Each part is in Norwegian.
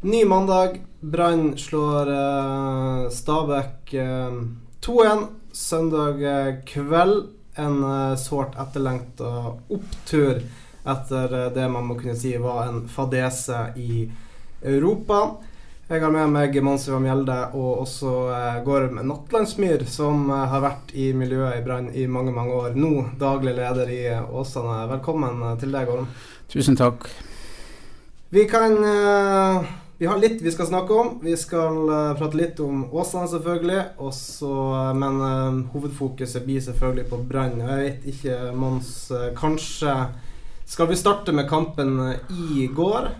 Ny mandag. Brann slår uh, Stabæk uh, 2-1 søndag eh, kveld. En uh, sårt etterlengta opptur etter det man må kunne si var en fadese i Europa. Jeg har med meg Mons Ivar Mjelde og også uh, Gorm Nattlandsmyr, som har vært i miljøet i Brann i mange, mange år. Nå daglig leder i Åsane. Velkommen til deg, Gorm. Tusen takk. Vi kan vi har litt vi skal snakke om. Vi skal uh, prate litt om Åsane, selvfølgelig. Også, uh, men uh, hovedfokuset blir selvfølgelig på Brann. Jeg vet ikke, Mons Kanskje skal vi starte med kampen i går?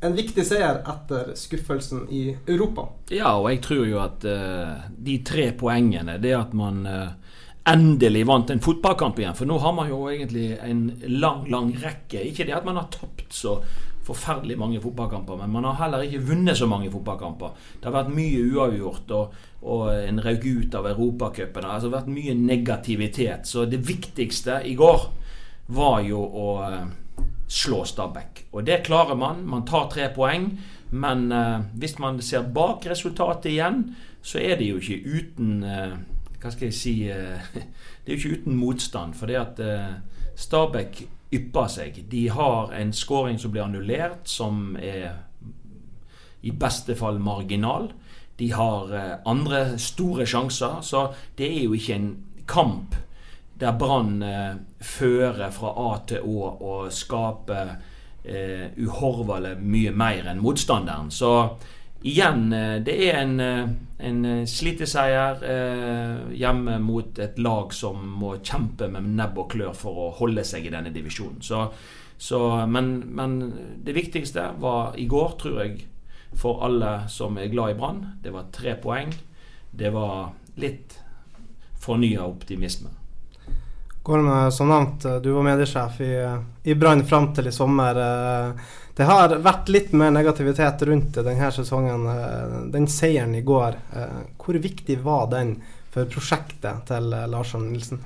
en viktig seier etter skuffelsen i Europa. Ja, og jeg tror jo at de tre poengene, det at man endelig vant en fotballkamp igjen. For nå har man jo egentlig en lang, lang rekke. Ikke det at man har tapt så forferdelig mange fotballkamper, men man har heller ikke vunnet så mange fotballkamper. Det har vært mye uavgjort og, og en rauk ut av Europacupen. Det har altså vært mye negativitet. Så det viktigste i går var jo å uh, slå Stabæk. Og det klarer man. Man tar tre poeng. Men eh, hvis man ser bak resultatet igjen, så er det jo ikke uten eh, Hva skal jeg si Det er jo ikke uten motstand. For det at Stabæk ypper seg. De har en scoring som blir annullert, som er i beste fall marginal. De har eh, andre store sjanser, så det er jo ikke en kamp der Brann eh, fører fra A til Å og skaper eh, uhorvelig mye mer enn motstanderen. Så igjen, eh, det er en, en sliteseier eh, hjemme mot et lag som må kjempe med nebb og klør for å holde seg i denne divisjonen. Så, så, men, men, det viktigste var i går, tror jeg, for alle som er glad i Brann. Det var tre poeng. Det var litt fornya optimisme. Gorm, som nevnt, du var mediesjef i, i Brann fram til i sommer. Det har vært litt mer negativitet rundt denne sesongen. Eh, den seieren i går, eh, hvor viktig var den for prosjektet til Larsson Nilsen?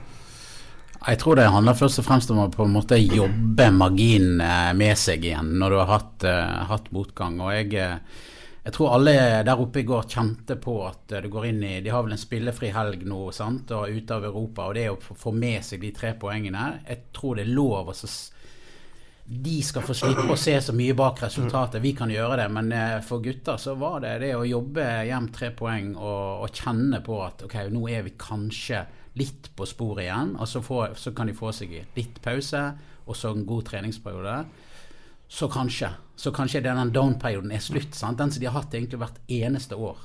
Jeg tror det handler først og fremst om å på en måte jobbe magien med seg igjen når du har hatt, hatt motgang. Og jeg, jeg, tror alle der oppe i går kjente på at det går inn i De har vel en spillefri helg nå sant, og ute av Europa. Og det å få med seg de tre poengene Jeg tror det er lov å de skal få slippe å se så mye bak resultatet. Vi kan gjøre det, men eh, for gutter så var det det å jobbe hjem tre poeng og, og kjenne på at ok, nå er vi kanskje litt på sporet igjen. Og så, få, så kan de få seg litt pause og så en god treningsperiode. Så kanskje så kanskje den down-perioden er slutt. Sant? Den som de har hatt egentlig hvert eneste år.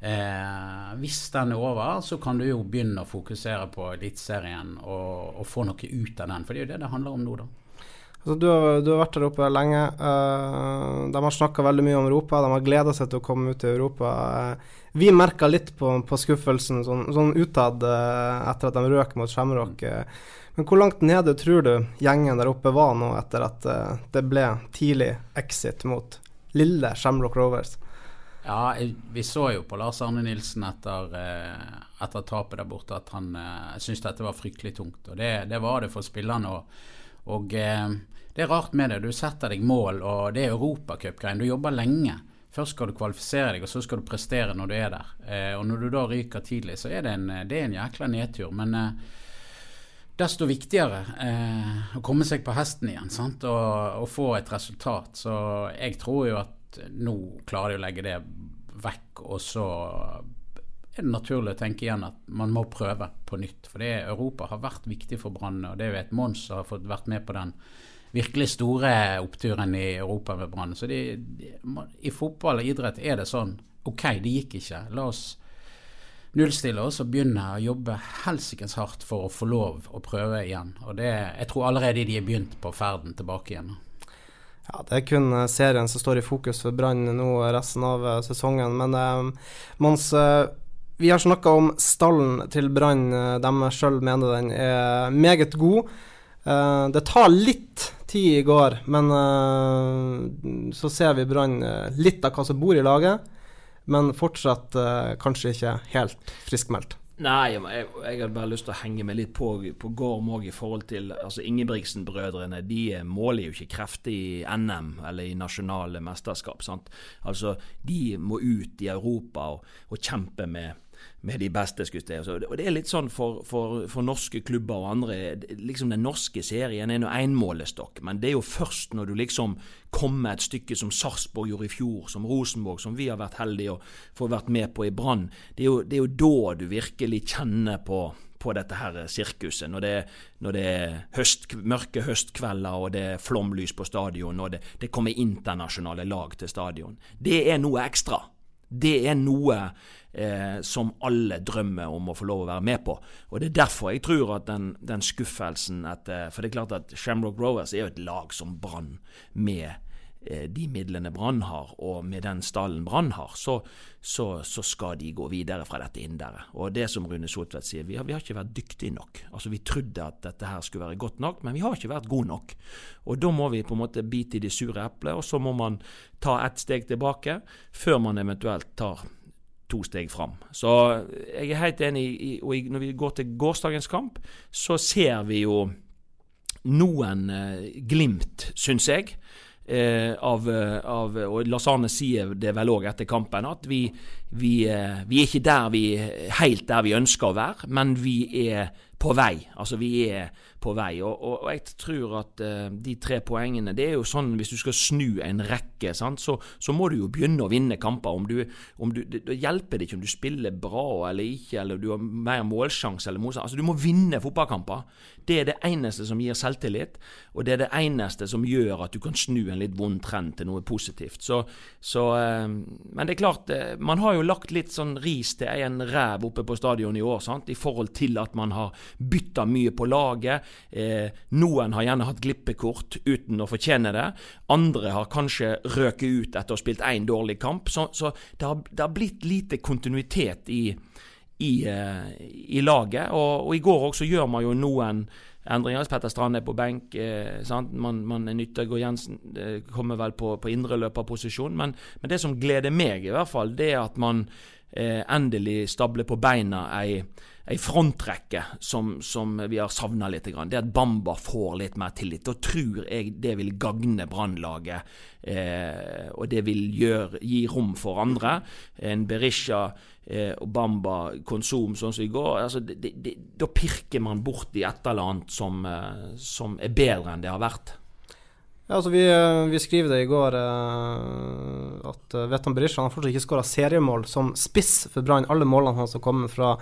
Eh, hvis den er over, så kan du jo begynne å fokusere på Eliteserien og, og få noe ut av den. For det er jo det det handler om nå, da. Altså, du, har, du, har, vært der oppe lenge. Uh, de har snakka veldig mye om Europa. De har gleda seg til å komme ut i Europa. Uh, vi merka litt på, på, skuffelsen sånn, sånn utad uh, etter at de røk mot Shamrock. men hvor langt nede tror du gjengen der oppe var nå etter at det ble tidlig exit mot lille Shamrock Rovers? Ja, vi så jo på Lars Arne Nilsen etter, etter tapet der borte at han syntes dette var fryktelig tungt. Og det, det var det for spillerne. Og, og det er rart med det. Du setter deg mål, og det er europacupgreien. Du jobber lenge. Først skal du kvalifisere deg, og så skal du prestere når du er der. Eh, og når du da ryker tidlig, så er det en, det er en jækla nedtur. Men eh, desto viktigere eh, å komme seg på hesten igjen? Og, og, få et resultat. Så jeg tror jo at nå klarer de å legge det vekk, og så er det naturlig å tenke igjen at man må prøve på nytt. For det Europa har vært viktig for Brann, og det vet Mons har fått vært med på den virkelig store oppturen i Europa med Brann. Så de, de, i fotball og idrett er det sånn. Ok, det gikk ikke. La oss nullstille oss og begynne å jobbe helsikens hardt for å få lov å prøve igjen. Og det, jeg tror allerede de har begynt på ferden tilbake igjen. Ja, Det er kun eh, serien som står i fokus for Brann nå resten av eh, sesongen. Men eh, Mons, eh, vi har snakka om stallen til Brann. Eh, De sjøl mener den er meget god. Eh, det tar litt tid i går, men eh, så ser vi Brann litt av hva som bor i laget. Men fortsatt kanskje ikke helt friskmeldt. Nei, jeg, jeg hadde bare lyst til å henge meg litt på, på Gorm òg i forhold til altså Ingebrigtsen-brødrene. De måler jo ikke krefter i NM eller i nasjonale mesterskap. sant? Altså, De må ut i Europa og, og kjempe med, med de beste. skulle jeg. Og Det er litt sånn for, for, for norske klubber og andre. liksom Den norske serien er nå én målestokk, men det er jo først når du liksom kommer et stykke som Sarpsborg gjorde i fjor, som Rosenborg, som vi har vært heldige å få vært med på i Brann. Det, det, er jo da du virkelig kjenner på på dette her sirkuset. Når det, når det er høst, mørke høstkvelder og det er flomlys på stadion og det, det kommer internasjonale lag til stadion. Det er noe ekstra. Det er noe eh, som alle drømmer om å få lov å være med på. Og Det er derfor jeg tror at den, den skuffelsen etter For det er klart at Shamrock Rovers er jo et lag som Brann med eh, de midlene Brann har, og med den stallen Brann har, så, så, så, skal de gå videre fra dette indere. Og det som Rune Soltvedt sier, vi har, vi har, ikke vært dyktige nok. Altså Vi trodde at dette her skulle være godt nok, men vi har ikke vært gode nok. Og da må vi på en måte bite i de sure eplet, og så må man ta ett steg tilbake før man eventuelt tar to steg fram. Så jeg er helt enig i, og når vi går til gårsdagens kamp, så ser vi jo noen eh, glimt, syns jeg. Eh, av, av, og Arne sier det vel òg etter kampen, at vi, vi, eh, vi, er ikke der vi, helt der vi ønsker å være, men vi er på vei. Altså vi er på vei. Og, og, og jeg tror at uh, de tre poengene Det er jo sånn hvis du skal snu en rekke, så, så, må du jo begynne å vinne kamper. Om du, om du, det, det hjelper det ikke om du spiller bra eller ikke, eller du har mer målsjanse eller motstand. Altså, du må vinne fotballkamper. Det er det eneste som gir selvtillit, og det er det eneste som gjør at du kan snu en litt vond trend til noe positivt. Så, så uh, Men det er klart, uh, man har jo lagt litt sånn ris til en ræv oppe på stadion i år, sant, i forhold til at man har bytta mye på laget. Eh, noen har gjerne hatt glippekort uten å fortjene det. Andre har kanskje røket ut etter å ha spilt én dårlig kamp. Så, så det, har, det, har, blitt lite kontinuitet i, i, eh, i laget. Og, og, i går også gjør man jo noen endringer. Petter Strand er på benk. Eh, man, man Nyttergård Jensen eh, kommer vel på, på indreløperposisjon. Men, men det som gleder meg, i hvert fall, det er at man eh, endelig stable på beina ei ei frontrekke som, som, vi har savna litt. Det at Bamba får litt mer tillit. Da tror jeg det vil gagne Brannlaget, eh, og det vil gjøre, gi rom for andre. En Berisha eh, og Bamba konsum sånn som i går, altså, da pirker man bort i et eller annet som, eh, som er bedre enn det har vært. Ja, altså vi, eh, vi, skriver det i går eh, at uh, Vetan Berisha har fortsatt ikke skåra seriemål som spiss for Brann. Alle målene hans som kommer fra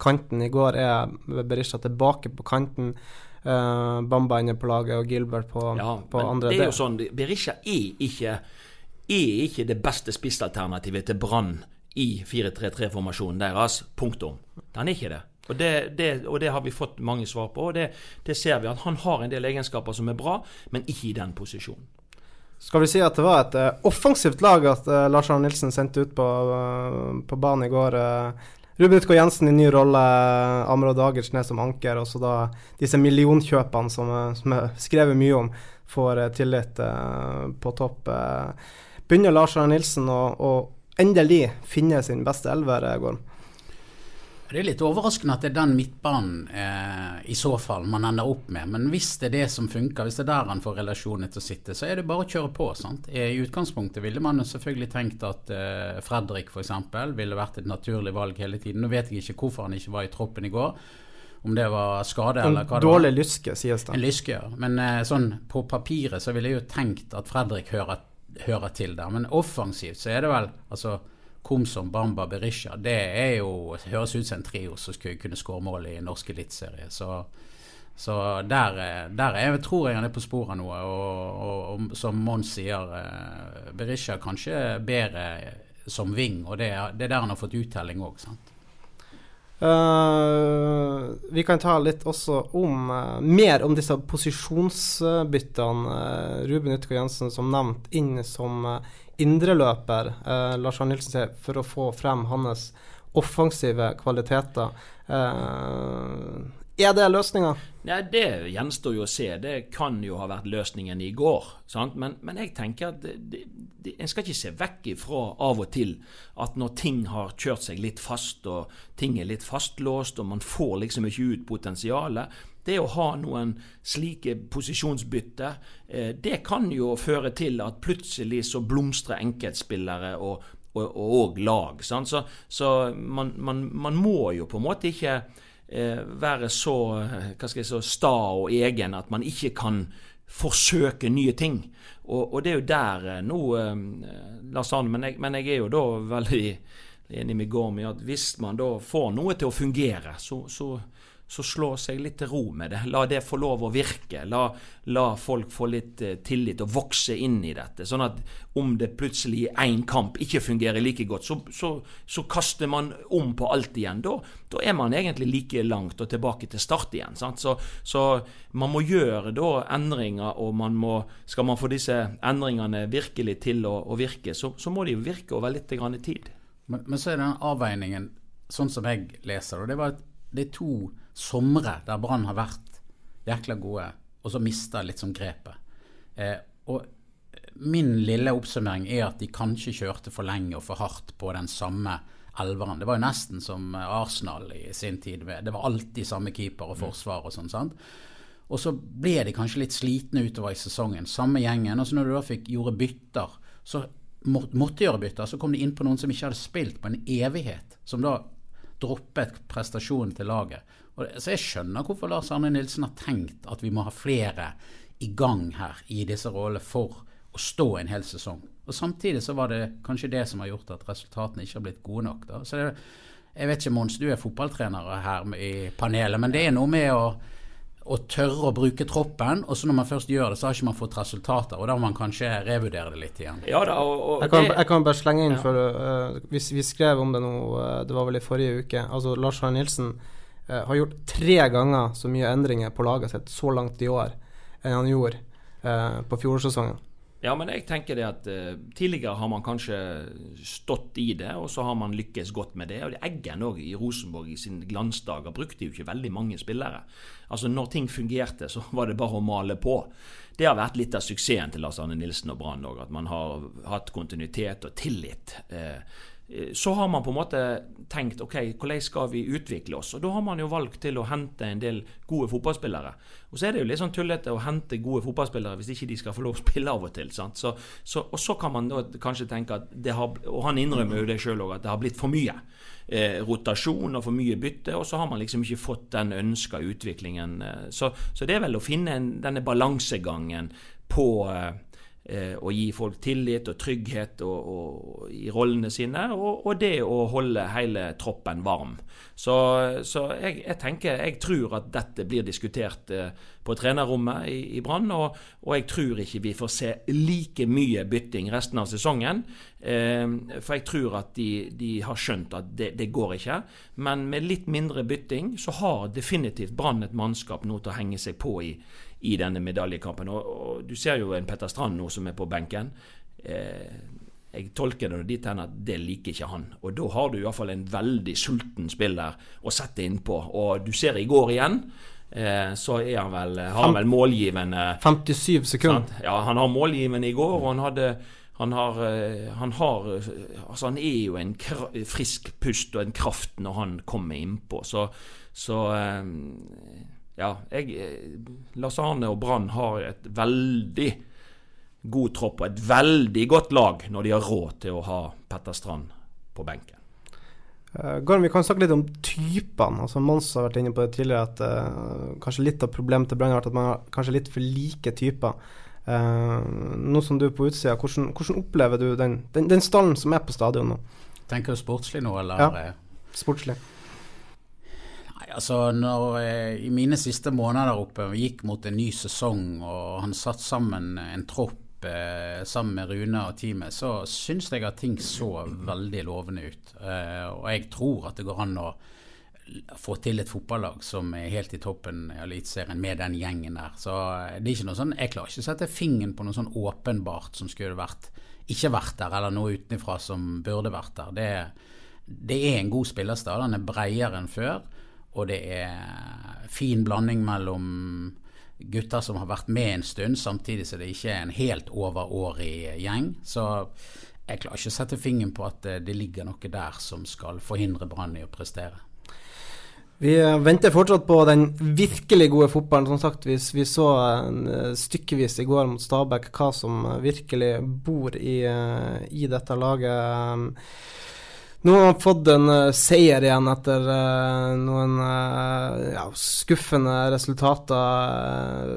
kanten. I går er Berisha tilbake på kanten. Eh, Bamba inne på laget og Gilbert på, ja, på andre. Det er jo sånn, Berisha er ikke, er ikke det beste spissalternativet til Brann i 4-3-3-formasjonen deres. Punktum. Han er ikke det. Og det, det, og det, har vi fått mange svar på, og det, det, ser vi. at Han har en del egenskaper som er bra, men ikke i den posisjonen. Skal vi si at det var et uh, offensivt lag at uh, Lars Arne Nilsen sendte ut på, uh, på banen i går? Uh, Ruben Jensen i ny rolle, Amro Dagers ned som anker, og så da disse millionkjøpene som, som er skrevet mye om, får tillit på topp. begynner Lars Arne Nilsen å, å endelig finne sin beste elver, Gorm? Det er litt overraskende at det er den midtbanen eh, i så fall man ender opp med. Men hvis det er det som funker, hvis det er der han får relasjonene til å sitte, så er det bare å kjøre på. sant? I utgangspunktet ville man selvfølgelig tenkt at eh, Fredrik f.eks. ville vært et naturlig valg hele tiden. Nå vet jeg ikke hvorfor han ikke var i troppen i går. Om det var skade eller hva det var. En Dårlig lyske, sies det. En lyske, ja. Men eh, sånn på papiret så ville jeg jo tenkt at Fredrik hører, hører til der. Men offensivt så er det vel altså Komsom, Bamba, Berisha, det er jo, høres ut som en trio som skulle kunne skåre mål i norsk eliteserie. Så, så der, der er, tror jeg han er på sporet av noe. Og, og, og, som Mons sier, eh, Berisha kanskje bedre som wing, og det, det er der han har fått uttelling òg. Uh, vi kan ta litt også om uh, mer om disse posisjonsbyttene. Uh, Ruben Utgård Jensen som nevnt inn som indreløper. Lars Arne Nilsen sier for å få frem hans offensive kvaliteter. Er det løsninga? Ja, det gjenstår jo å se. Det kan jo ha vært løsningen i går. Men, men, jeg tenker at en skal ikke se vekk ifra av og til at når ting har kjørt seg litt fast, og ting er litt fastlåst, og man får liksom ikke ut potensialet det å ha noen slike posisjonsbytte, eh, det kan jo føre til at plutselig så blomstrer enkeltspillere og, og, og, og lag. Så, så man, man, man må jo på en måte ikke være så jeg så sta og egen at man ikke kan forsøke nye ting. Og, og det er jo der eh, nå eh, Lars Arne, men, men, jeg er jo da veldig enig med Gormi at hvis man da får noe til å fungere, så, så så slå seg litt til ro med det. La det få lov å virke. La, la folk få litt eh, tillit og vokse inn i dette. Sånn at om det plutselig i én kamp ikke fungerer like godt, så, så, så, kaster man om på alt igjen. Da, da, er man egentlig like langt og tilbake til start igjen. Så, så, man må gjøre da endringer, og man må, skal man få disse endringene virkelig til å, å virke, så, må de virke over litt tid. Men, men så er den avveiningen, sånn som jeg leser det, det var at det er to somre der Brann har vært jækla gode, og så mista litt sånn grepet. Eh, og min lille oppsummering er at de kanskje kjørte for lenge og for hardt på den samme elveren. Det var jo nesten som Arsenal i sin tid. Det var alltid samme keeper og forsvar og sånn. sant? Og så ble de kanskje litt slitne utover i sesongen, samme gjengen. Og så når du da fikk gjorde bytter, så måtte gjøre bytter, så kom de inn på noen som ikke hadde spilt på en evighet. Som da droppet prestasjonen til laget. Og, så jeg skjønner hvorfor Lars Arne Nilsen har tenkt at vi må ha flere i gang her i disse rollene for å stå en hel sesong. Og Samtidig så var det kanskje det som har gjort at resultatene ikke har blitt gode nok. Da. Så det, jeg vet ikke, Mons, du er fotballtrener her i panelet, men det er noe med å å tørre å bruke troppen, og så når man først gjør det, så har ikke man fått resultater. Og da må man kanskje revurdere det litt igjen. Ja, da, og, og jeg, kan, jeg, kan, bare slenge inn, ja. for uh, vi, vi, skrev om det nå, uh, det var vel i forrige uke. Altså Lars Arne Nilsen uh, har gjort tre ganger så mye endringer på laget sitt så langt i år enn han gjorde på fjorårssesongen. Ja, men jeg tenker det at uh, tidligere har man kanskje stått i det, og så har man lykkes godt med det. Og det Eggen òg i Rosenborg i sine glansdager brukte jo ikke veldig mange spillere. Altså Når ting fungerte, så var det bare å male på. Det har vært litt av suksessen til Lars Arne Nilsen og Brann òg, at man har hatt kontinuitet og tillit. Uh, så har man på en måte tenkt ok, hvordan skal vi utvikle oss? Og Da har man jo valgt til å hente en del gode fotballspillere. Og Så er det jo litt sånn tullete å hente gode fotballspillere hvis ikke de skal få lov å spille av og til. Så, så, og så kan man da kanskje tenke at det har Og han innrømmer jo det sjøl òg, at det har blitt for mye eh, rotasjon og for mye bytte. Og så har man liksom ikke fått den ønska utviklingen. Eh, så, så, det er vel å finne en, denne balansegangen på eh, eh, å gi folk tillit og trygghet og, og, i rollene sine, og, og, det å holde hele troppen varm. Så, så jeg, jeg, tenker, jeg tror at dette blir diskutert eh, på trenerrommet i, i Brann, og, og, jeg tror ikke vi får se like mye bytting resten av sesongen. Eh, for jeg tror at de, de har skjønt at det, det, går ikke. Men med litt mindre bytting så har definitivt Brann et mannskap nå til å henge seg på i i denne medaljekampen. Og, og, Du ser jo en Petter Strand nå som er på benken. Eh, jeg tolker det dit hen at det liker ikke han. Og da har du iallfall en veldig sulten spiller å sette innpå. Og du ser i går igjen. Eh, så er han vel, har han vel målgivende 57 sekunder. Ja, han har målgivende i går, og han hadde han har, eh, han har Altså, han er jo en frisk pust og en kraft når han kommer innpå. Så, så eh, ja, jeg, eh, Lars Arne og Brann har et veldig god tropp og et veldig godt lag når de har råd til å ha Petter Strand på benken. Uh, Gorm, vi kan snakke litt om typene. Altså Mons har vært inne på det tidligere at uh, kanskje litt av problemet til Brann har vært at man har kanskje litt for like typer. Uh, nå som du er på utsida, hvordan, hvordan opplever du den, den, den, stallen som er på stadion nå? Tenker du sportslig nå, eller? Ja, sportslig altså når jeg, I mine siste måneder der oppe vi gikk mot en ny sesong, og han satt sammen en tropp eh, sammen med Rune og teamet, så syns jeg at ting så veldig lovende ut. Eh, og jeg tror at det går an å få til et fotballag som er helt i toppen i Eliteserien med den gjengen der. Så det er ikke noe sånn Jeg klarer ikke å sette fingeren på noe sånn åpenbart som skulle vært ikke vært der, eller noe utenfra som burde vært der. Det, det er en god spillerstad. Den er bredere enn før, og det er fin blanding mellom gutter som har vært med en stund, samtidig som det ikke er en helt overårig gjeng. Så jeg klarer ikke å sette fingeren på at det ligger noe der som skal forhindre Brann i å prestere. Vi venter fortsatt på den virkelig gode fotballen. Som sagt, vi, vi så uh, stykkevis i går mot Stabæk hva som virkelig bor i, i dette laget. Nå har man fått en uh, seier igjen etter noen ja, skuffende resultater.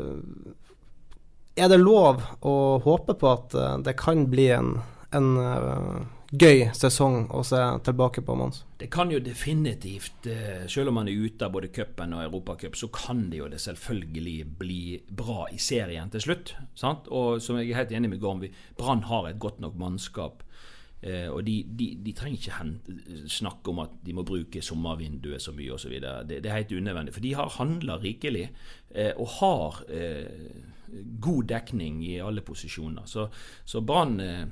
er det lov å håpe på at det kan bli en, en gøy sesong å se tilbake på, Mons? Det kan jo definitivt, selv om man er ute av både cupen og Europacup, så kan det jo det selvfølgelig bli bra i serien til slutt. Sant? Og som jeg er helt enig med Gorm, Brann har et godt nok mannskap. Eh, og de, de, de, trenger ikke snakke om at de må bruke sommervinduet så mye osv. Det, det er helt unødvendig. For de har handla rikelig eh, og har eh, god dekning i alle posisjoner. Så, så Brann eh,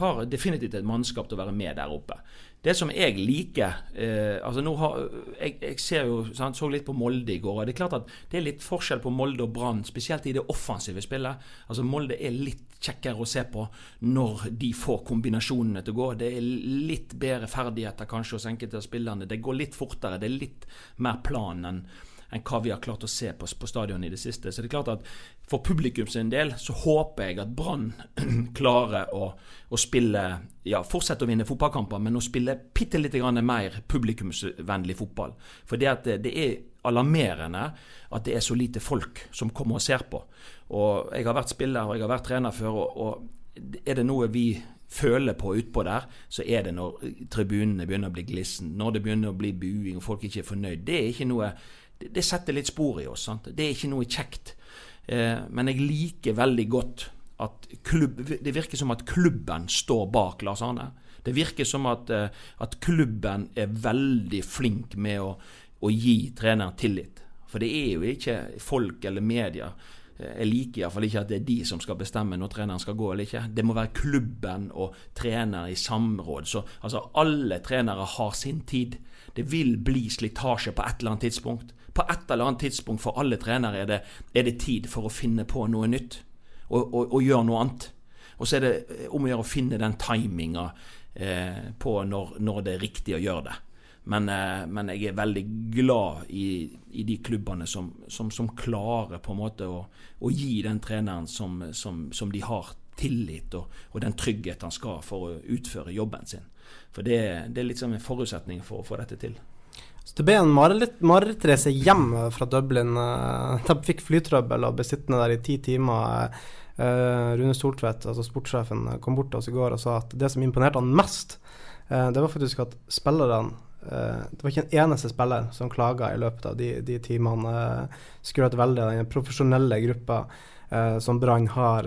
har definitivt et mannskap til å være med der oppe. Det som jeg liker eh, altså nå har, jeg, jeg ser jo, sant, så litt på Molde i går. og Det er klart at det er litt forskjell på Molde og Brann, spesielt i det offensive spillet. Altså Molde er litt kjekkere å se på når de får kombinasjonene til å gå. Det er litt bedre ferdigheter kanskje hos enkelte av spillerne. Det går litt fortere. Det er litt mer plan enn enn hva vi har klart å se på, på stadion i det siste. Så det er klart at for publikum sin del så håper jeg at Brann klarer å, å, spille Ja, fortsette å vinne fotballkamper, men å spille bitte litt mer publikumsvennlig fotball. For det, at det er alarmerende at det er så lite folk som kommer og ser på. Og Jeg har vært spiller og jeg har vært trener før, og, og er det noe vi føler på utpå der, så er det når tribunene begynner å bli glissen, når det begynner å bli buing og folk ikke er fornøyd. Det er ikke noe det, setter litt spor i oss. Sant? Det er ikke noe kjekt. Eh, men jeg liker veldig godt at klubb, det virker som at klubben står bak Lars Arne. Det virker som at, eh, at klubben er veldig flink med å, å gi treneren tillit. For det er jo ikke folk eller media eh, jeg liker iallfall ikke at det er de som skal bestemme når treneren skal gå eller ikke. Det må være klubben og trener i samråd. Så altså, alle trenere har sin tid. Det vil bli slitasje på et eller annet tidspunkt. På et eller annet tidspunkt for alle trenere er det, er det tid for å finne på noe nytt og, og, og gjøre noe annet. Og så er det eh, om å gjøre å finne den timinga eh, på når, når, det er riktig å gjøre det. Men, eh, men jeg er veldig glad i, i de klubbene som, som, som, klarer på en måte å, å gi den treneren som, som de har tillit og, og, den trygghet han skal for å utføre jobben sin. For det, det er liksom en forutsetning for å få dette til. Så det ble en marerittreise hjem fra Dublin. Eh, de fikk flytrøbbel og ble sittende der i ti timer. Eh, Rune Soltvedt, altså sportssjefen, kom bort til oss i går og sa at det som imponerte han mest, eh, det var faktisk at spillerne det var ikke en eneste spiller som klaga i løpet av de, de timene. Skrøt veldig av den profesjonelle gruppa som Brann har.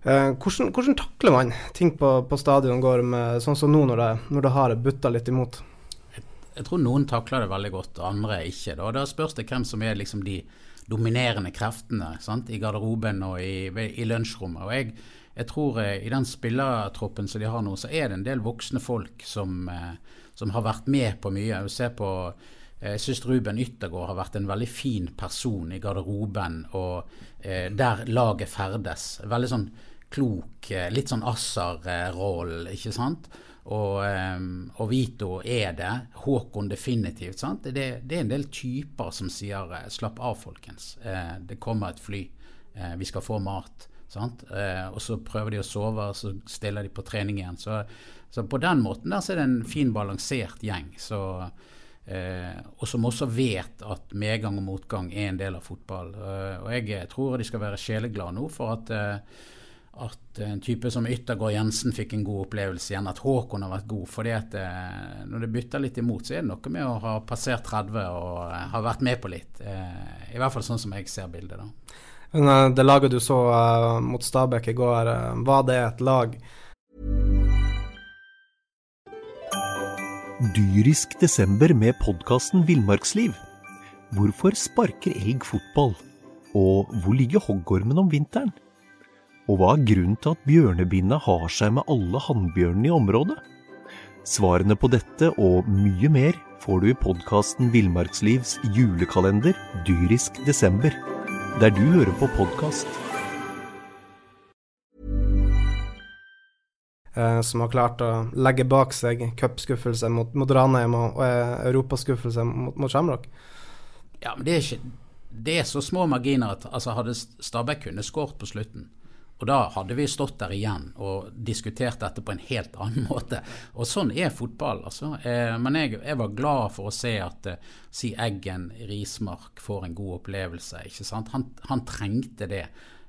Hvordan, hvordan, takler man ting på, på stadion går med, sånn som nå når det, når det har butta litt imot? Jeg tror noen takler det veldig godt, andre ikke. Da, da spørs det hvem som er liksom de dominerende kreftene sant? i garderoben og i, i lunsjrommet. Og jeg, jeg, tror eh, i den spillertroppen som de har nå, så er det en del voksne folk som, eh, som har vært med på mye. Jeg ser på jeg syns Ruben Yttergård har vært en veldig fin person i garderoben og eh, der laget ferdes. Veldig sånn klok, litt sånn Assar-roll, ikke sant. Og, ehm, og, Vito er det. Håkon definitivt. sant? Det, det, er en del typer som sier eh, 'slapp av, folkens'. Eh, det kommer et fly. Eh, vi skal få mat. sant? og så prøver de å sove, og så stiller de på trening igjen. Så, så på den måten der så er det en fin, balansert gjeng. Så, og som også vet at medgang og motgang er en del av fotball. og jeg tror de skal være sjeleglade nå for at at en type som Yttergård Jensen fikk en god opplevelse igjen, at Håkon har vært god. fordi at eh, når det bytter litt imot, så er det noe med å ha passert 30 og eh, ha vært med på litt. Eh, I hvert fall sånn som jeg ser bildet, da. Men det laget du så mot Stabæk i går, var det et lag dyrisk desember med podkasten Villmarksliv. Hvorfor sparker elg fotball? Og hvor ligger hoggormen om vinteren? Og hva er grunnen til at bjørnebinna har seg med alle hannbjørnene i området? Svarene på dette og mye mer får du i podkasten Villmarkslivs julekalender dyrisk desember, der du hører på podkast. eh, som har klart å legge bak seg cupskuffelse mot, mot Ranheim og, og eh, europaskuffelse mot, mot Shamrock. Ja, men det er, ikke, det er så små marginer at altså, hadde Stabæk kunne skåret på slutten, og da hadde vi stått der igjen og diskutert dette på en helt annen måte. Og sånn er fotball, altså. Eh, men jeg, jeg, var glad for å se at eh, si Eggen Rismark får en god opplevelse. ikke sant? Han, han trengte det.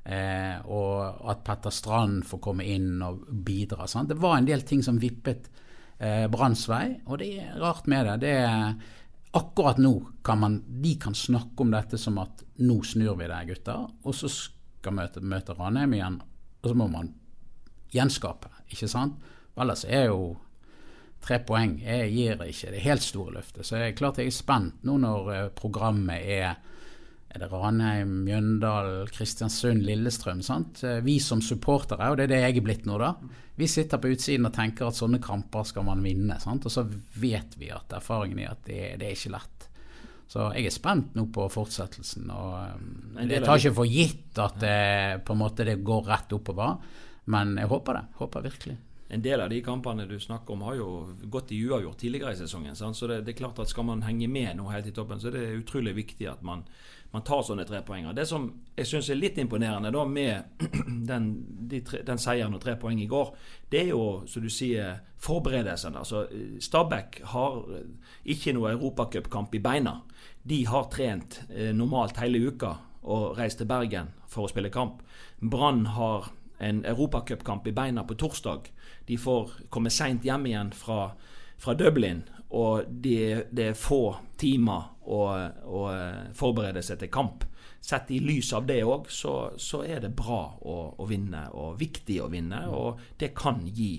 Eh, og at Petter Strand får komme inn og bidra. Sant? Det var en del ting som vippet eh, Branns vei, og det er rart med det. det er, akkurat nå kan man, de kan snakke om dette som at nå snur vi det, gutter. Og så skal møte, møte Ranheim igjen, og så må man gjenskape, ikke sant. Ellers er jo tre poeng jeg gir ikke det helt store løftet. Så jeg er klart jeg er spent nå når eh, programmet er er det Ranheim, Mjøndal, Kristiansund, Lillestrøm. sant? Eh, vi som supportere, og det er det jeg er blitt nå, da. Vi sitter på utsiden og tenker at sånne kamper skal man vinne. sant? Og så vet vi at erfaringen er at det, det er ikke lett. Så jeg er spent nå på fortsettelsen. og Jeg tar ikke for gitt at det, på en måte det går rett oppover, men jeg håper det. Håper virkelig. En del av de kampene du snakker om, har jo gått i uavgjort tidligere i sesongen. Sant? Så det, det, er klart at Skal man henge med nå helt i toppen, så det er utrolig viktig at man man tar sånne trepoenger. Det som jeg syns er litt imponerende da med den, de tre, den seieren og tre poeng i går, det er jo, som du sier, forberedelsen. Altså, Stabæk har ikke noe europacupkamp i beina. De har trent eh, normalt hele uka og reist til Bergen for å spille kamp. Brann har en europacupkamp i beina på torsdag. De får komme seint hjem igjen fra, fra Dublin og det, de er få timer å, å, forberede seg til kamp. Sett i lys av det òg, så, så, er det bra å, å, vinne, og viktig å vinne. Og det kan gi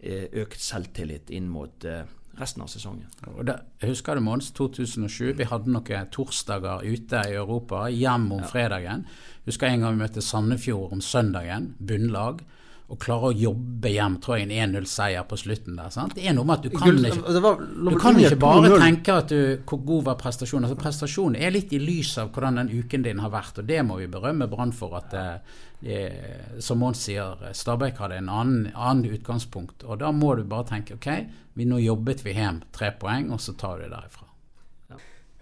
eh, økt selvtillit inn mot eh, resten av sesongen. Jeg husker du Mons, 2007. Vi hadde noen torsdager ute i Europa, hjem om ja. fredagen. Husker en gang vi møtte Sandefjord om søndagen, bunnlag og klare å jobbe hjem, tror jeg, en 1-0-seier på slutten der. Sant? Det er noe med at du kan ikke, var, du kan ikke bare tenke at du, hvor god var prestasjonen. Altså, prestasjonen er litt i lys av hvordan den uken din har vært, og det må vi berømme Brann for. at eh, det, Som Mons sier, Stabæk hadde en annen, annen, utgangspunkt. Og da må du bare tenke ok, vi, nå jobbet vi hjem tre poeng, og så tar du det derifra.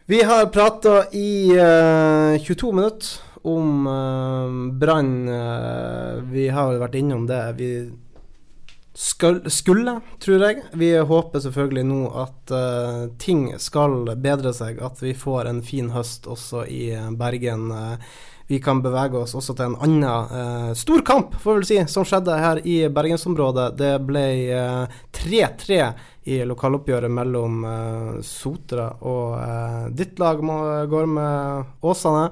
Vi har prata i uh, 22 minutter om uh, Brann uh, Vi har vel vært innom det. Vi skal, skulle, tror jeg. Vi håper selvfølgelig nå at uh, ting skal bedre seg. At vi får en fin høst også i Bergen. vi kan bevege oss også til en annen stor kamp, får vi vel si, som skjedde her i bergensområdet. Det ble 3-3 i lokaloppgjøret mellom Sotra og ditt lag, Gorme Åsane.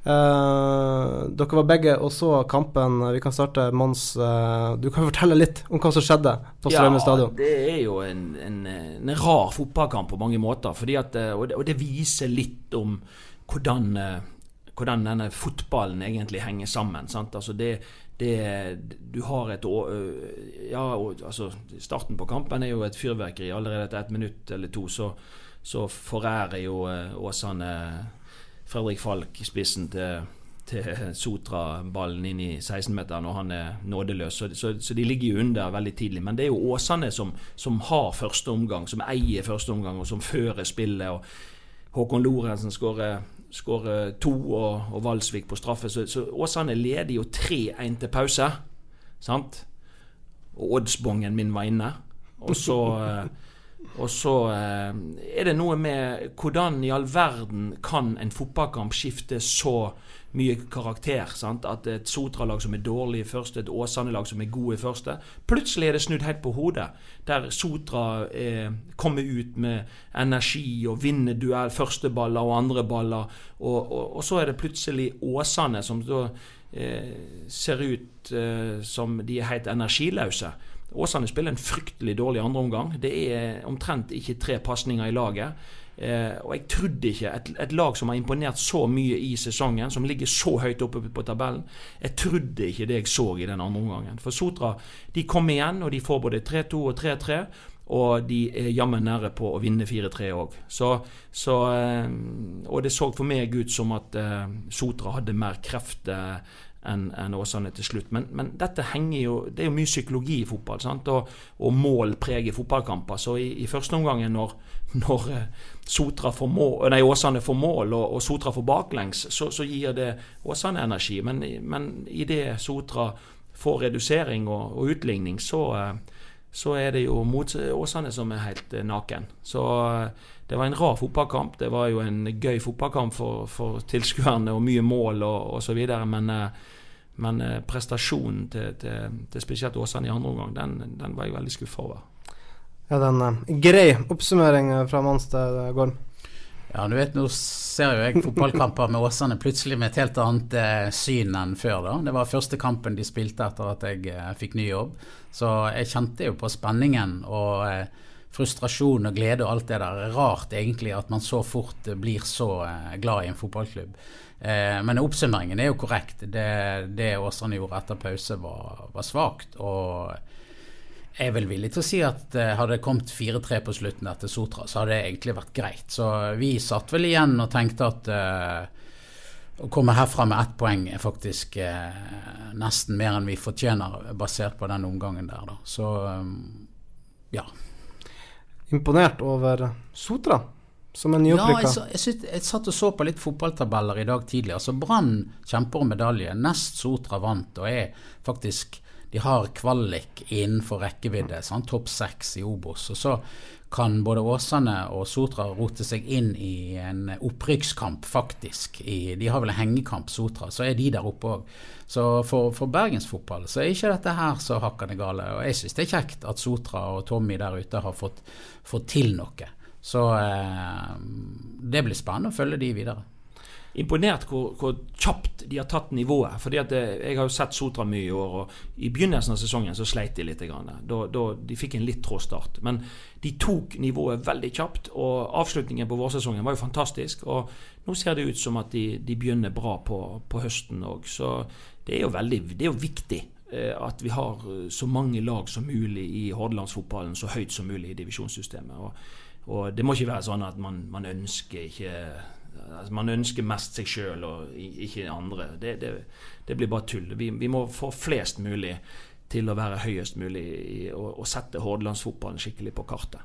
Uh, dere var begge og så kampen. Vi kan starte, Mons. Du kan fortelle litt om hva som skjedde på Strømmen stadion. Ja, det er jo en, en, en, rar fotballkamp på mange måter. At, eh, og, det, og, det, viser litt om hvordan, hvordan denne fotballen egentlig henger sammen. Altså det, det, du har et Ja, altså starten på kampen er jo et fyrverkeri. Allerede etter et minutt eller to så, så forærer jo Åsane Fredrik Falk spissen til, til Sotra-ballen inn i 16-meteren, og han er nådeløs. Så, så, så, de ligger jo under veldig tidlig. Men det er jo Åsane som, som, har første omgang, som eier første omgang, og som fører spillet. og Håkon Lorentzen skårer to, og, og Valsvik på straffe. Så, så Åsane leder jo 3-1 til pause. Sant? Og oddsbongen min var inne. Og så eh, og så eh, er det noe med hvordan i all verden kan en fotballkamp skifte så mye karakter. Sant? At et Sotra-lag som er dårlig i første, et Åsane-lag som er god i første Plutselig er det snudd helt på hodet. Der Sotra eh, kommer ut med energi og vinner duell, første baller og andre baller. Og, og, og så er det plutselig Åsane som da eh, ser ut eh, som de er helt energiløse. Åsane spiller en fryktelig dårlig andreomgang. Det er omtrent ikke tre pasninger i laget. Eh, og jeg trodde ikke et, et, lag som har imponert så mye i sesongen, som ligger så høyt oppe på tabellen Jeg trodde ikke det jeg så i den andre omgangen. For Sotra de kom igjen, og de får både 3-2 og 3-3. Og de er jammen nære på å vinne 4-3 òg. Eh, og det så for meg ut som at eh, Sotra hadde mer kreft eh, enn en Åsane til slutt. Men, men, dette henger jo Det er jo mye psykologi i fotball. Og, og, mål preger fotballkamper. Så i, i første omgang, når, når eh, Sotra får mål, nei, Åsane får mål og, og Sotra får baklengs, så, så gir det Åsane energi. Men, men idet Sotra får redusering og, og utligning, så, eh, så er det jo mot Åsane som er helt eh, naken. Så det var en rar fotballkamp. Det var jo en gøy fotballkamp for, for tilskuerne og mye mål og osv. Men, eh, men eh, prestasjonen til, til, til, spesielt Åsane i andre omgang, den, den, var jeg veldig skuffa over. Ja, det er en grei oppsummering fra Manstad, Gorm. Ja, du vet, nå ser jo jeg fotballkamper med Åsane plutselig med et helt annet eh, syn enn før. da. Det var første kampen de spilte etter at jeg eh, fikk ny jobb. Så jeg kjente jo på spenningen og eh, frustrasjon og glede og alt det der. Rart egentlig at man så fort blir så eh, glad i en fotballklubb. Eh, men oppsummeringen er jo korrekt. Det, det Åsane gjorde etter pause, var, var svakt. Og jeg er vel villig til å si at eh, hadde det kommet 4-3 på slutten etter Sotra, så hadde det egentlig vært greit. Så vi satt vel igjen og tenkte at å komme herfra med ett poeng er faktisk eh, nesten mer enn vi fortjener, basert på den omgangen der, da. Så ja imponert over Sotra som en nyopprykka. Ja, jeg, jeg, jeg, satt og så på litt fotballtabeller i dag tidlig. Altså Brann kjemper om medalje. Nest Sotra vant og er faktisk De har kvalik innenfor rekkevidde. Sånn, Topp seks i Obos. Og så kan både Åsane og Sotra rote seg inn i en opprykkskamp, faktisk. I, de har vel en hengekamp, Sotra. Så er de der oppe òg. Så for, for bergensfotball så er ikke dette her så hakkende gale. Og jeg syns det er kjekt at Sotra og Tommy der ute har fått, fått til noe. Så eh, det blir spennende å følge de videre imponert hvor, hvor, kjapt de har tatt nivået. Fordi at det, Jeg har jo sett Sotra mye i år, og i begynnelsen av sesongen så sleit de litt. Da, da, de fikk en litt trå start. Men de tok nivået veldig kjapt, og avslutningen på vårsesongen var jo fantastisk. Og nå ser det ut som at de, de begynner bra på, på høsten òg. Så det er jo veldig det er jo viktig eh, at vi har så mange lag som mulig i hordalandsfotballen, så høyt som mulig i divisjonssystemet. Og, og det må ikke være sånn at man, man ønsker ikke altså Man ønsker mest seg sjøl og ikke andre. Det, det, det, blir bare tull. Vi, vi, må få flest mulig til å være høyest mulig i, og, og sette hordalandsfotballen skikkelig på kartet.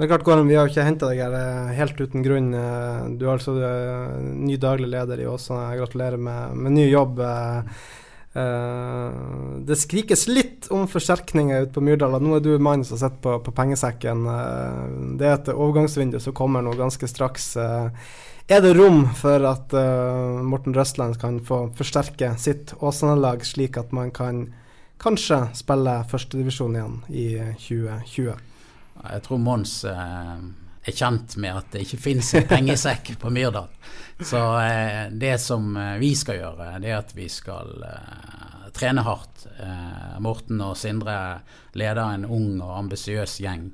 Det er klart, Gorm, Vi har jo ikke henta deg her eh, helt uten grunn. Eh, du er altså eh, ny daglig leder i Åsane. Gratulerer med, med ny jobb. Det skrikes litt om forsterkninger ute på Myrdal. Nå er du mannen som sitter på, på pengesekken. Det er et overgangsvindu som kommer nå ganske straks. Er det rom for at uh, Morten Røstland kan få forsterke sitt Åsane-lag, slik at man kan kanskje spille førstedivisjon igjen i 2020? Jeg tror Mons uh, er kjent med at det ikke finnes en pengesekk på Myrdal. Så uh, det som vi skal gjøre, det er at vi skal trene hardt. Morten og Sindre leder en ung og ambisiøs gjeng.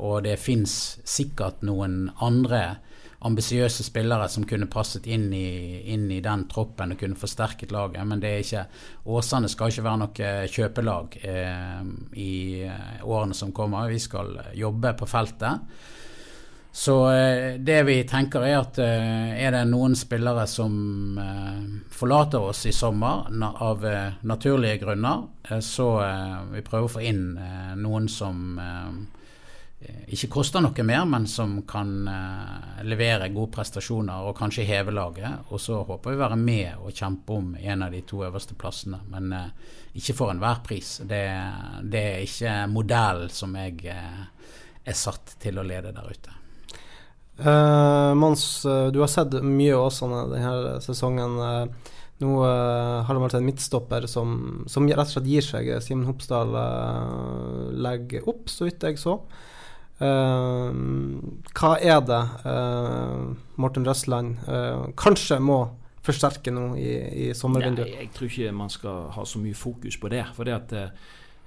og det fins sikkert noen andre ambisiøse spillere som kunne passet inn i, inn i, den troppen og kunne forsterket laget. Men det er ikke Åsane skal ikke være noe kjøpelag eh, i eh, årene som kommer. Vi skal jobbe på feltet. Så eh, det vi tenker er at eh, er det noen spillere som eh, forlater oss i sommer na av eh, naturlige grunner, så vi prøver å få inn noen som Eh, ikke koster noe mer, men som kan uh, levere gode prestasjoner og kanskje heve laget. Og så håper vi å være med og kjempe om en av de to øverste plassene. Men uh, ikke for enhver pris. Det, det, er ikke modellen som jeg uh, er satt til å lede der ute. Mons, du har sett mye Åsane denne sesongen. Nå uh, har det vært en midtstopper som, som, rett og slett gir seg. Simen Hopsdal uh, legger opp, så vidt jeg så. Uh, hva er det uh, Morten Røsland uh, kanskje må forsterke nå i, i sommervinduet? Jeg tror ikke man skal ha så mye fokus på det. For det at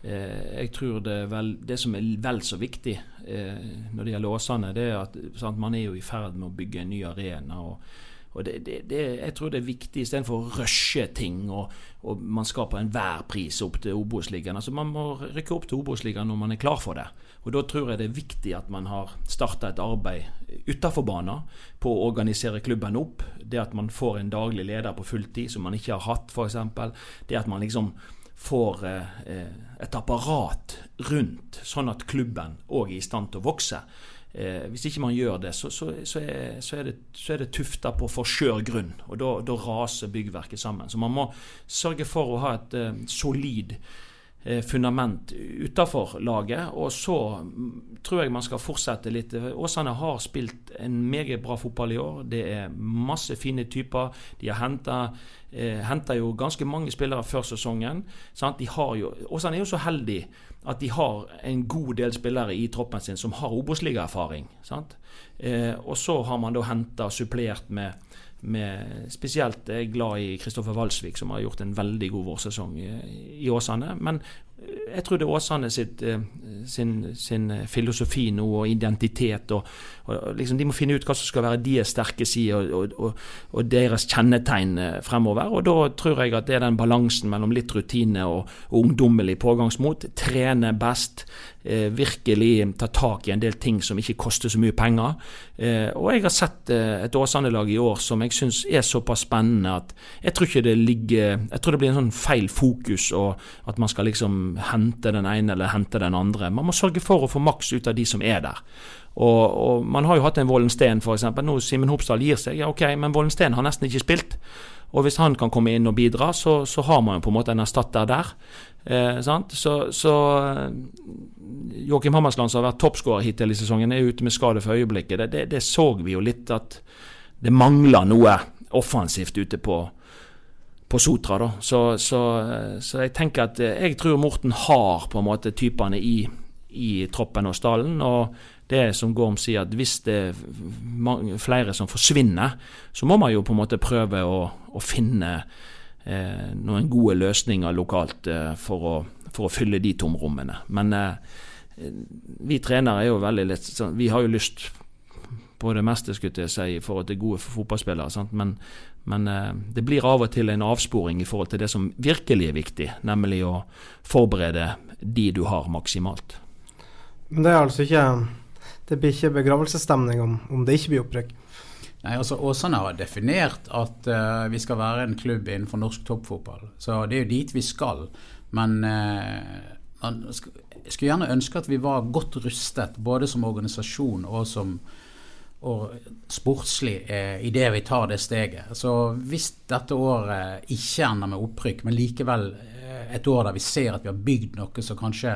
Eh, jeg tror det, vel, det, som er vel så viktig eh, når det gjelder Åsane, det er at sant, man er jo i ferd med å bygge en ny arena. og og det, det, jeg tror det er viktig istedenfor å rushe ting og, og, man skal på enhver pris opp til Obos-ligaen. Altså man må rykke opp til Obos-ligaen når man er klar for det. Og Da tror jeg det er viktig at man har starta et arbeid utafor banen på å organisere klubben opp. Det at man får en daglig leder på fulltid som man ikke har hatt, f.eks. Det at man liksom får eh, et apparat rundt, sånn at klubben òg er i stand til å vokse. Eh, hvis ikke man gjør det, så, så, så, er, så er, det, så tufta på for skjør grunn. Og da, da, raser byggverket sammen. Så man må sørge for å ha et eh, solid eh, fundament utafor laget. Og så tror jeg man skal fortsette litt. Åsane har spilt en meget bra fotball i år. Det er masse fine typer. De har henta eh, jo ganske mange spillere før sesongen. Sant? Jo, Åsane er jo så heldig at de har en god del spillere i troppen sin som har Obos-ligaerfaring. Eh, og så har man da henta supplert med, med Spesielt er glad i Kristoffer Walsvik, som har gjort en veldig god vårsesong i, i Åsane. Men jeg tror det er Åsane sitt, eh, sin, sin, filosofi nå og identitet. Og, og liksom De må finne ut hva som skal være deres sterke sider og, og, og, deres kjennetegn eh, fremover. Og Da tror jeg at det er den balansen mellom litt rutine og, ungdommelig pågangsmot. Trene best, eh, virkelig ta tak i en del ting som ikke koster så mye penger. Eh, og jeg har sett eh, et Åsane-lag i år som jeg syns er såpass spennende at jeg tror ikke det ligger Jeg tror det blir en sånn feil fokus, og at man skal liksom hente den ene eller hente den andre. Man må sørge for å få maks ut av de som er der. Og, og Man har jo hatt en Vollensten f.eks. Nå Simen Hopsdal gir seg. Ja, ok, men Vollensten har nesten ikke spilt. Og hvis han kan komme inn og bidra, så, så har man jo på en måte en erstatter der. Eh, så, så eh, Joakim Hammersland, som har vært toppskårer hittil i sesongen, er ute med skade for øyeblikket. Det, det, det, så vi jo litt at det mangler noe offensivt ute på, på Sotra. da. Så, så, så, jeg tenker at eh, jeg tror Morten har på en måte typene i, i troppen og stallen. og det som Gorm sier, at hvis det er flere som forsvinner, så må man jo på en måte prøve å, å finne eh, noen gode løsninger lokalt eh, for, å, for, å, fylle de tomrommene. Men eh, vi trenere er jo veldig litt sånn Vi har jo lyst på det meste, skulle jeg si, i forhold til gode fotballspillere. Sant? Men, men eh, det blir av og til en avsporing i forhold til det som virkelig er viktig, nemlig å forberede de du har, maksimalt. Men det er altså ikke det blir ikke begravelsesstemning om, om det ikke blir opprykk? Nei, altså Åsane har definert at uh, vi skal være en klubb innenfor norsk toppfotball. Så det er jo dit vi skal. Men uh, man skulle gjerne ønske at vi var godt rustet, både som organisasjon og som og sportslig eh, idet vi tar det steget. Så hvis dette året ikke ender med opprykk, men likevel eh, et år der vi ser at vi har bygd noe som kanskje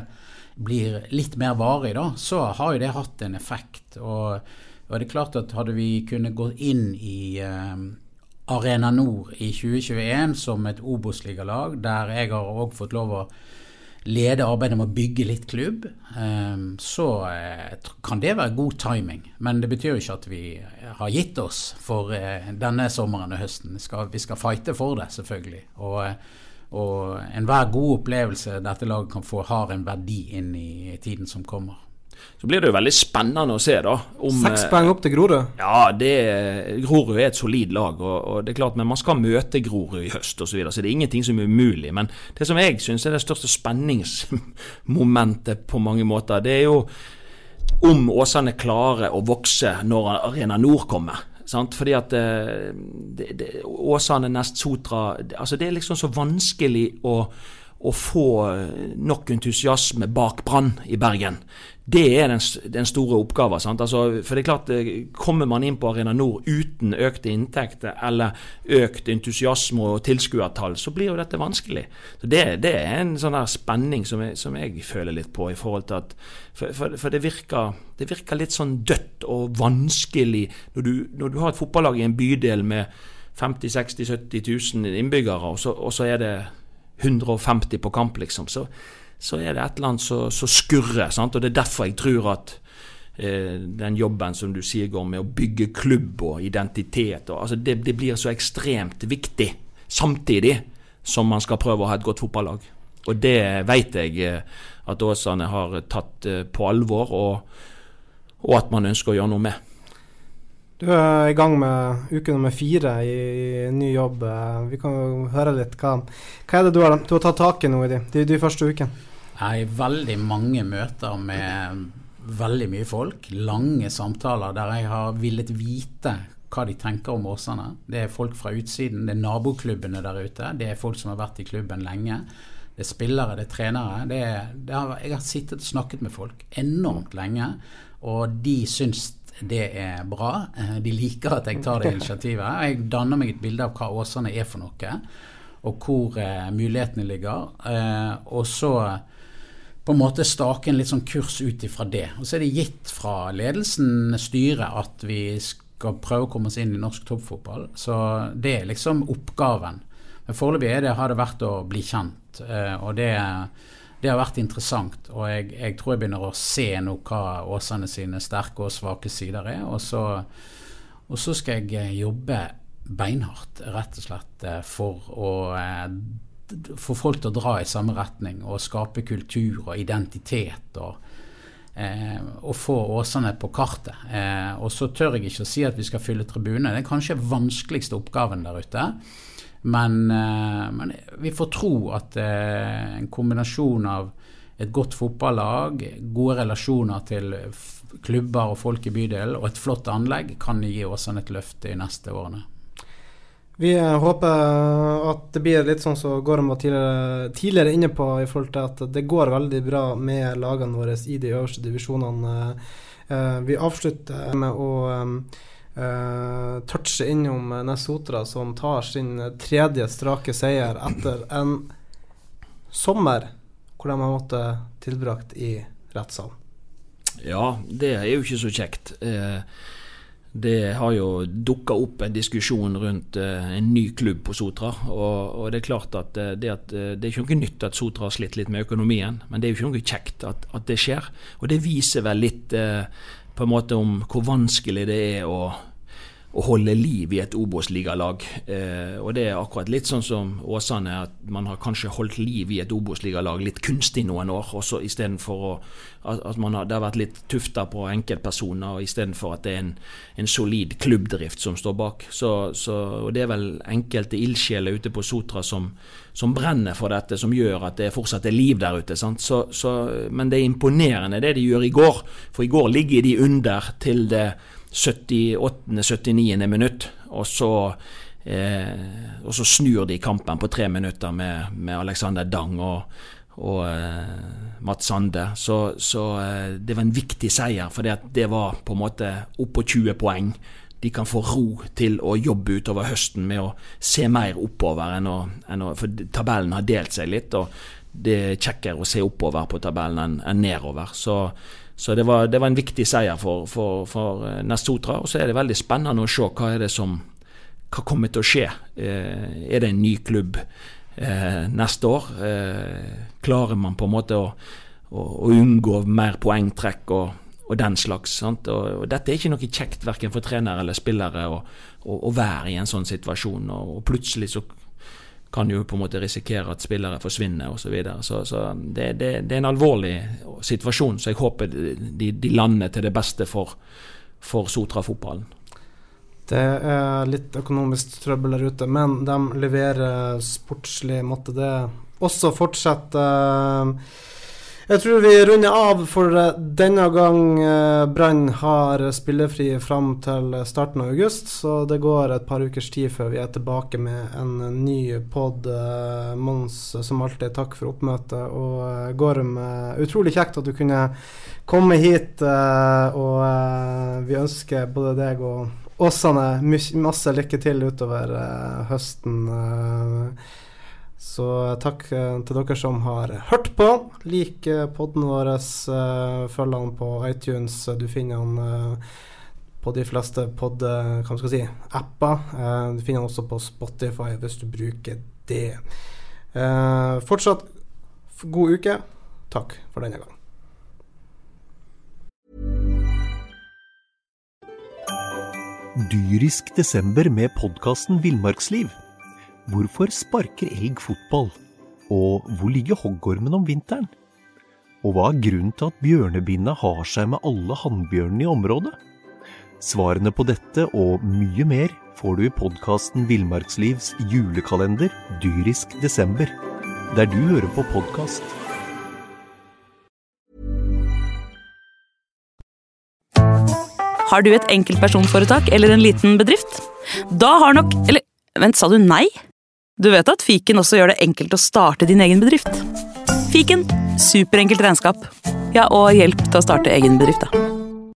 blir litt mer varig, da, så har jo det hatt en effekt. Og, og det er klart at hadde vi kunnet gå inn i eh, Arena Nord i 2021 som et Obos-ligalag, der jeg har òg fått lov å lede arbeidet med å bygge litt klubb, eh, så eh, kan det være god timing. Men det betyr jo ikke at vi har gitt oss for eh, denne sommeren og høsten. Vi skal, vi skal fighte for det, selvfølgelig. Og og enhver god opplevelse dette laget kan få, har en verdi inn i tiden som kommer. Så blir det jo veldig spennende å se, da. Om, Seks poeng opp til Grorud? Ja, det, Grorud er et solid lag. Og, og, det er klart, Men man skal møte Grorud i høst osv., så, videre, så det er ingenting som er umulig. Men det som jeg syns er det største spenningsmomentet på mange måter, det er jo om Åsane klarer å vokse når Arena Nord kommer. Sant? Fordi at eh, det, det, Åsane, Nest Sotra altså Det er liksom så vanskelig å, å få nok entusiasme bak Brann i Bergen. Det er den, den store oppgaven. Altså, for det er klart, eh, Kommer man inn på Arena Nord uten økte inntekter eller økt entusiasme og tilskuertall, så blir jo dette vanskelig. Så Det, det er en sånn der spenning som jeg, som jeg, føler litt på. i forhold til at, For, for, for det, virker, det, virker, litt sånn dødt og vanskelig når du, når du har et fotballag i en bydel med 50 60 70 000 innbyggere, og så, og så er det 150 på kamp, liksom. så så er det et eller annet som skurrer. Sant? Og Det er derfor jeg tror at eh, den jobben som du sier går med å bygge klubb og identitet og, altså det, det, blir så ekstremt viktig, samtidig som man skal prøve å ha et godt fotballag. Og det vet jeg at Åsane har tatt på alvor, og, og at man ønsker å gjøre noe med. Du er i gang med uke nummer fire i, ny jobb. Vi kan høre litt. Hva, hva er det du har, du har tatt tak i nå i de, de, de første ukene? Jeg har veldig mange møter med veldig mye folk. Lange samtaler der jeg har villet vite hva de tenker om Åsane. Det er folk fra utsiden, det er naboklubbene der ute. Det er folk som har vært i klubben lenge. Det er spillere, det er trenere. Det er, det har, jeg har sittet og snakket med folk enormt lenge, og de syns det er bra. Eh, de liker at jeg tar det initiativet. Jeg danner meg et bilde av hva Åsane er for noe, og hvor eh, mulighetene ligger. Eh, og så på en måte stake en litt sånn kurs ut ifra det. Og så er det gitt fra ledelsen, styret, at vi skal prøve å komme oss inn i norsk toppfotball. Så det er liksom oppgaven. Men foreløpig har det vært å bli kjent, eh, og det det har vært interessant. Og jeg, jeg, tror jeg begynner å se nå hva Åsane sine sterke og svake sider er. Og så, og så skal jeg eh, jobbe beinhardt, rett og slett, eh, for å eh, få folk til å dra i samme retning og skape kultur og identitet. og Eh, og få Åsane på kartet. Eh, og så tør jeg ikke å si at vi skal fylle tribunene. Det er kanskje vanskeligste oppgaven der ute. Men, eh, men, vi får tro at eh, en kombinasjon av et godt fotballag, gode relasjoner til klubber og folk i bydelen og et flott anlegg kan gi Åsane et løft de neste årene. Vi eh, håper at det blir litt sånn som Gorm var tidligere, tidligere, inne på, i forhold til at det går veldig bra med lagene våre i de øverste divisjonene. Vi avslutter med å uh, touche innom Nesotra, som tar sin tredje strake seier etter en sommer hvor de har måttet tilbrakt i rettssalen. Ja, det er jo ikke så kjekt. Eh, det har jo dukka opp en diskusjon rundt eh, en ny klubb på Sotra. Og, det er klart at det, at det, er ikke noe nytt at Sotra har slitt litt med økonomien, men det er jo ikke noe kjekt at, at det skjer. Og det viser vel litt på en måte om hvor vanskelig det er å å holde liv i et Obos-ligalag. Eh, og det er akkurat litt sånn som Åsane, at man har kanskje holdt liv i et Obos-ligalag litt kunstig noen år. også Istedenfor at man har, det har vært litt tufta på enkeltpersoner, istedenfor at det er en, en, solid klubbdrift som står bak. Så, så, og Det er vel enkelte ildsjeler ute på Sotra som, som, brenner for dette, som gjør at det fortsatt er liv der ute. Så, men det er imponerende det de gjør i går. For i går ligger de under til det 78.-79. minutt, og så, eh, og så snur de kampen på tre minutter med, med Alexander Dang og, og eh, Mats Sande. Så, så eh, det var en viktig seier, for det var på en måte opp på 20 poeng. De kan få ro til å jobbe utover høsten med å se mer oppover enn å, enn å For tabellen har delt seg litt, og det er kjekkere å se oppover på tabellen enn, enn nedover. Så så det var, det var, en viktig seier for, for, for eh, Nestotra. Og så er det veldig spennende å se hva er det som hva kommer til å skje. Eh, er det en ny klubb eh, neste år? Klarer man på en måte å, å, å unngå mer poengtrekk og, og den slags? Og, og, Dette er ikke noe kjekt verken for trenere eller spillere å, være i en sånn situasjon. Og, plutselig så kan jo på en måte risikere at spillere forsvinner osv. Så, videre. så Så det, det, det, er en alvorlig situasjon, så jeg håper de, de lander til det beste for, for Sotra-fotballen. Det er litt økonomisk trøbbel der ute, men de leverer sportslig. Måtte det også fortsette. Jeg tror vi runder av for eh, denne gang. Eh, Brann har spillefri fram til starten av august, så det går et par ukers tid før vi er tilbake med en ny pod. Eh, Mons, som alltid, takk for oppmøtet. Og Gorm, utrolig kjekt at du kunne komme hit. Og vi ønsker både deg og Åsane masse lykke til utover høsten. Så takk eh, til dere som har hørt på. Lik eh, podden vår. Eh, følg den på iTunes. Du finner den på de fleste pod, hva skal si, apper. Du finner den også på Spotify hvis du bruker det. Fortsatt god uke. Takk for denne gang. Dyrisk desember med podkasten Villmarksliv. Hvorfor sparker elg fotball? Og hvor ligger hoggormen om vinteren? Og hva er grunnen til at bjørnebinna har seg med alle hannbjørnene i området? Svarene på dette og mye mer får du i podkasten Villmarkslivs julekalender dyrisk desember, der du hører på podkast. Har du et enkeltpersonforetak eller en liten bedrift? Da har nok Eller vent, sa du nei? Du vet at fiken også gjør det enkelt å starte din egen bedrift? Fiken superenkelt regnskap. Ja, og hjelp til å starte egen bedrift, da.